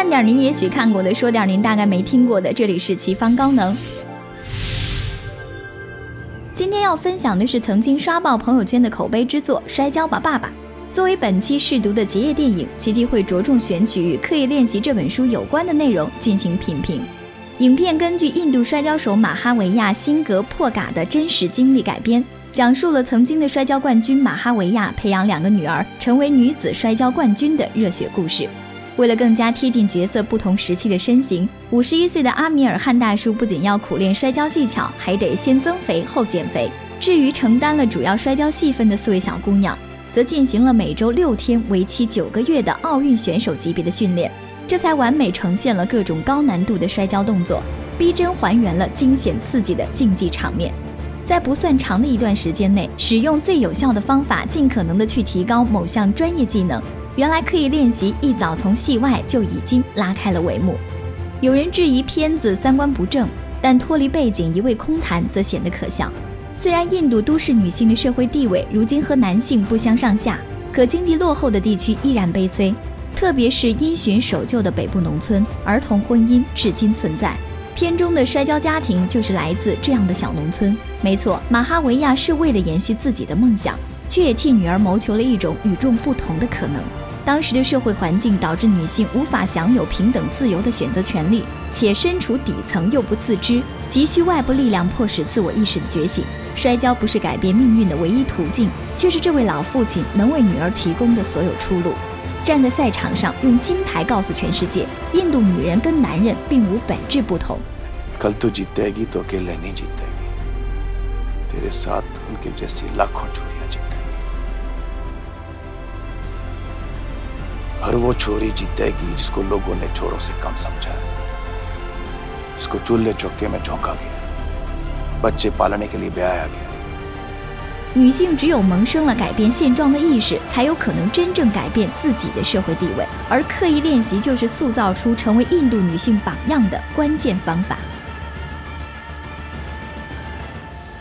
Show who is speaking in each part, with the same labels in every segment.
Speaker 1: 看点您也许看过的，说点您大概没听过的。这里是奇方高能。今天要分享的是曾经刷爆朋友圈的口碑之作《摔跤吧，爸爸》。作为本期试读的结业电影，奇迹会着重选取与《刻意练习》这本书有关的内容进行品评。影片根据印度摔跤手马哈维亚·辛格破嘎的真实经历改编。讲述了曾经的摔跤冠军马哈维亚培养两个女儿成为女子摔跤冠军的热血故事。为了更加贴近角色不同时期的身形，五十一岁的阿米尔汗大叔不仅要苦练摔跤技巧，还得先增肥后减肥。至于承担了主要摔跤戏份的四位小姑娘，则进行了每周六天、为期九个月的奥运选手级别的训练，这才完美呈现了各种高难度的摔跤动作，逼真还原了惊险刺激的竞技场面。在不算长的一段时间内，使用最有效的方法，尽可能的去提高某项专业技能。原来刻意练习一早从戏外就已经拉开了帷幕。有人质疑片子三观不正，但脱离背景一味空谈则显得可笑。虽然印度都市女性的社会地位如今和男性不相上下，可经济落后的地区依然悲催，特别是因循守旧的北部农村，儿童婚姻至今存在。片中的摔跤家庭就是来自这样的小农村。没错，马哈维亚是为了延续自己的梦想，却也替女儿谋求了一种与众不同的可能。当时的社会环境导致女性无法享有平等自由的选择权利，且身处底层又不自知，急需外部力量迫使自我意识的觉醒。摔跤不是改变命运的唯一途径，却是这位老父亲能为女儿提供的所有出路。站在赛场上，用金牌告诉全世界：印度女人跟男人并无本质不同。女性只有萌生了改变现状的意识，才有可能真正改变自己的社会地位。而刻意练习就是塑造出成为印度女性榜样的关键方法。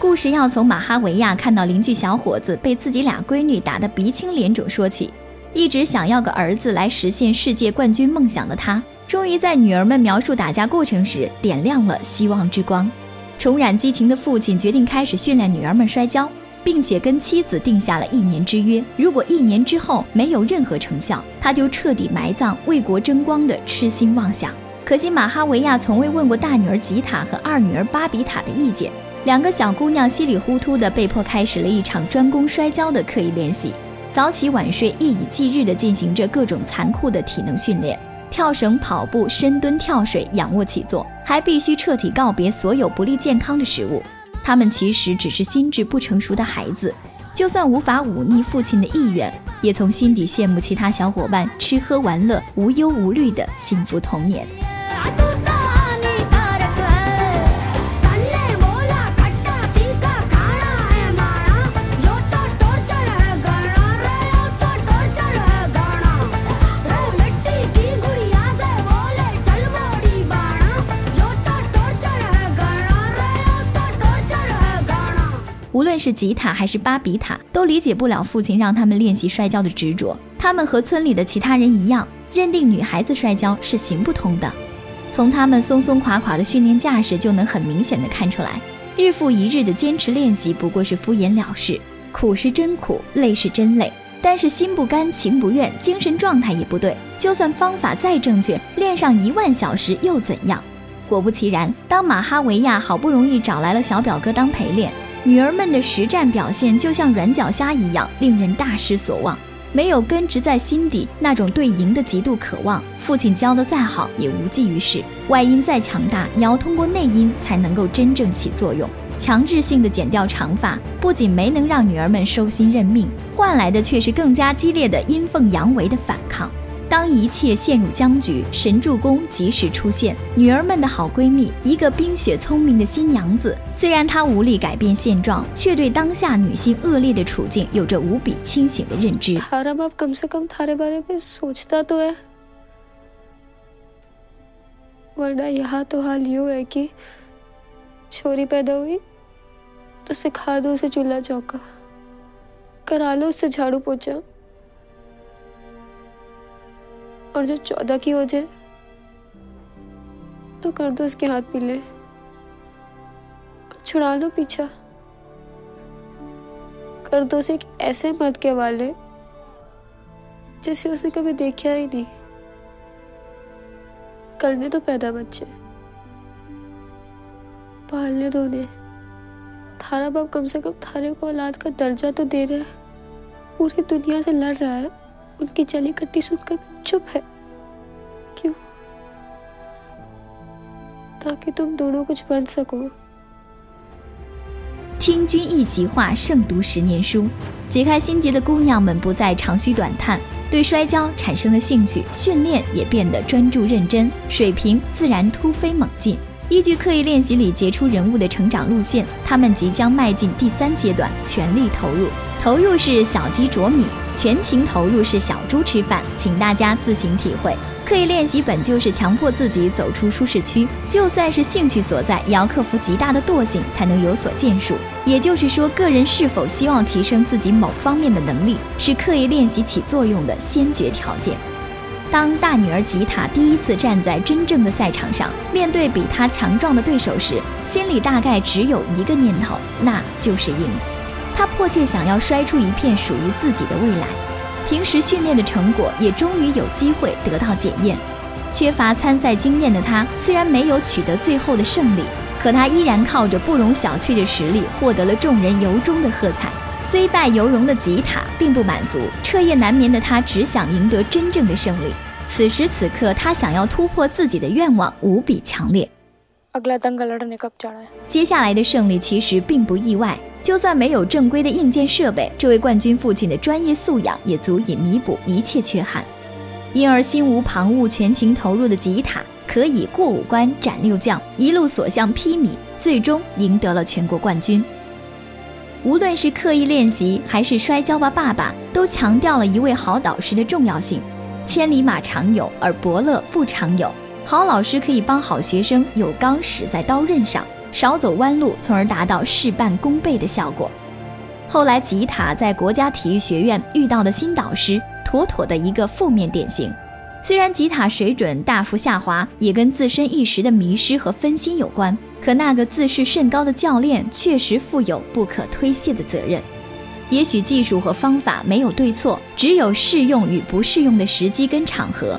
Speaker 1: 故事要从马哈维亚看到邻居小伙子被自己俩闺女打得鼻青脸肿说起。一直想要个儿子来实现世界冠军梦想的他，终于在女儿们描述打架过程时点亮了希望之光。重燃激情的父亲决定开始训练女儿们摔跤。并且跟妻子定下了一年之约，如果一年之后没有任何成效，他就彻底埋葬为国争光的痴心妄想。可惜马哈维亚从未问过大女儿吉塔和二女儿巴比塔的意见，两个小姑娘稀里糊涂的被迫开始了一场专攻摔跤的刻意练习，早起晚睡，夜以继日的进行着各种残酷的体能训练，跳绳、跑步、深蹲、跳水、仰卧起坐，还必须彻底告别所有不利健康的食物。他们其实只是心智不成熟的孩子，就算无法忤逆父亲的意愿，也从心底羡慕其他小伙伴吃喝玩乐、无忧无虑的幸福童年。是吉塔还是巴比塔，都理解不了父亲让他们练习摔跤的执着。他们和村里的其他人一样，认定女孩子摔跤是行不通的。从他们松松垮垮的训练架势，就能很明显的看出来，日复一日的坚持练习不过是敷衍了事。苦是真苦，累是真累，但是心不甘情不愿，精神状态也不对。就算方法再正确，练上一万小时又怎样？果不其然，当马哈维亚好不容易找来了小表哥当陪练。女儿们的实战表现就像软脚虾一样，令人大失所望。没有根植在心底那种对赢的极度渴望，父亲教的再好也无济于事。外因再强大，也要通过内因才能够真正起作用。强制性的剪掉长发，不仅没能让女儿们收心认命，换来的却是更加激烈的阴奉阳违的反抗。当一切陷入僵局，神助攻及时出现。女儿们的好闺蜜，一个冰雪聪明的新娘子，虽然她无力改变现状，却对当下女性恶劣的处境有着无比清醒的认知。
Speaker 2: और जो चौदह की हो जाए तो कर दो उसके हाथ पीले। छुड़ा दो पीछा। कर दो उसे एक ऐसे मर्द के वाले जिसे उसे कभी देखा ही नहीं। करने तो पैदा बच्चे। पालने दो उन्हें। थारा बाप कम से कम थारे को औलाद का दर्जा तो दे रहा है। पूरी दुनिया से लड़ रहा है। उनकी चली कट्टी सुनकर चुप है क्यों ताकि तुम दोनों कुछ बन सको
Speaker 1: 听君一席话，胜读十年书。解开心结的姑娘们不再长吁短叹，对摔跤产生了兴趣，训练也变得专注认真，水平自然突飞猛进。依据刻意练习里杰出人物的成长路线，他们即将迈进第三阶段，全力投入。投入是小鸡啄米， 全情投入是小猪吃饭，请大家自行体会。刻意练习本就是强迫自己走出舒适区，就算是兴趣所在，也要克服极大的惰性，才能有所建树。也就是说，个人是否希望提升自己某方面的能力，是刻意练习起作用的先决条件。当大女儿吉塔第一次站在真正的赛场上，面对比她强壮的对手时，心里大概只有一个念头，那就是赢。她迫切想要摔出一片属于自己的未来。平时训练的成果也终于有机会得到检验。缺乏参赛经验的他，虽然没有取得最后的胜利，可他依然靠着不容小觑的实力，获得了众人由衷的喝彩。虽败犹荣的吉塔并不满足，彻夜难眠的他只想赢得真正的胜利。此时此刻，他想要突破自己的愿望无比强烈。接下来的胜利其实并不意外。就算没有正规的硬件设备，这位冠军父亲的专业素养也足以弥补一切缺憾。因而心无旁骛、全情投入的吉塔，可以过五关斩六将，一路所向披靡，最终赢得了全国冠军。无论是刻意练习，还是摔跤吧爸爸，都强调了一位好导师的重要性。千里马常有，而伯乐不常有。好老师可以帮好学生有钢使在刀刃上。少走弯路，从而达到事半功倍的效果。后来，吉塔在国家体育学院遇到的新导师，妥妥的一个负面典型。虽然吉塔水准大幅下滑，也跟自身一时的迷失和分心有关，可那个自视甚高的教练确实负有不可推卸的责任。也许技术和方法没有对错，只有适用与不适用的时机跟场合，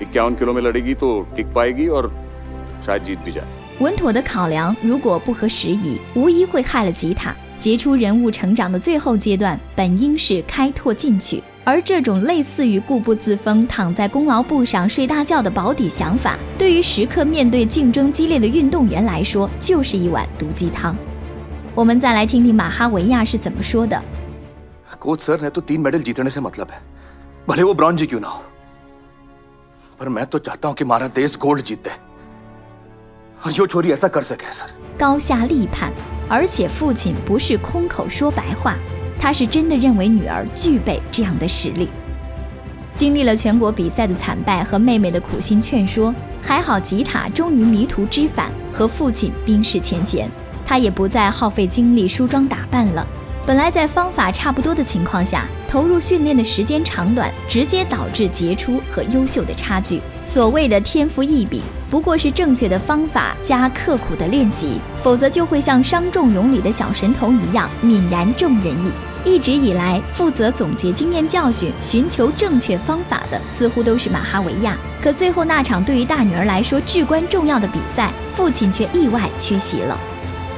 Speaker 3: इक्यावन किलो में लड़ेगी तो टिक पाएगी और शायद जीत भी जाए
Speaker 1: 稳妥的考量，如果不合时宜，无疑会害了吉塔。杰出人物成长的最后阶段，本应是开拓进取，而这种类似于固步自封、躺在功劳簿上睡大觉的保底想法，对于时刻面对竞争激烈的运动员来说，就是一碗毒鸡汤。我们再来听听马哈维亚是怎么说的。
Speaker 4: कोच सर ने तो तीन मेडल जीतने से मतलब है, भले वो ब्रॉन्ज क्यों ना हो, पर मैं तो चाहता हूँ कि हमारा देश गोल्ड जीते。
Speaker 1: 高下立判，而且父亲不是空口说白话，他是真的认为女儿具备这样的实力。经历了全国比赛的惨败和妹妹的苦心劝说，还好吉塔终于迷途知返，和父亲冰释前嫌，他也不再耗费精力梳妆打扮了。 本来在方法差不多的情况下，投入训练的时间长短，直接导致杰出和优秀的差距。所谓的天赋异禀，不过是正确的方法加刻苦的练习，否则就会像伤仲永里的小神童一样泯然众人矣。一直以来，负责总结经验教训、寻求正确方法的，似乎都是马哈维亚。可最后那场对于大女儿来说至关重要的比赛，父亲却意外缺席了。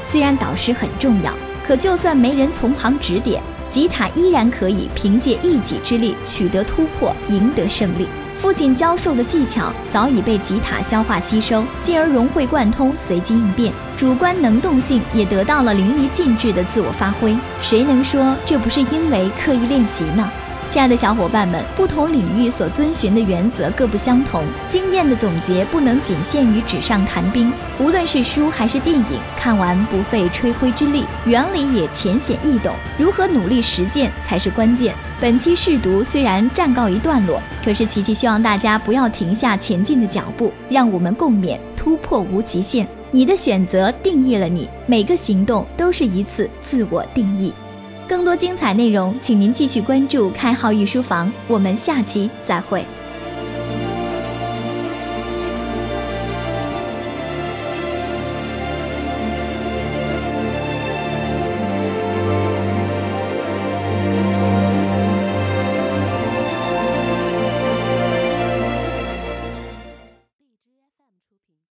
Speaker 1: 虽然导师很重要。可就算没人从旁指点，吉塔依然可以凭借一己之力取得突破，赢得胜利。父亲教授的技巧早已被吉塔消化吸收，进而融会贯通，随机应变，主观能动性也得到了淋漓尽致的自我发挥。谁能说这不是因为刻意练习呢？亲爱的小伙伴们，不同领域所遵循的原则各不相同，经验的总结不能仅限于纸上谈兵。无论是书还是电影，看完不费吹灰之力，原理也浅显易懂，如何努力实践才是关键。本期试读虽然暂告一段落，可是琪琪希望大家不要停下前进的脚步，让我们共勉突破无极限。你的选择定义了你，每个行动都是一次自我定义。更多精彩内容，请您继续关注开号御书房。我们下期再会。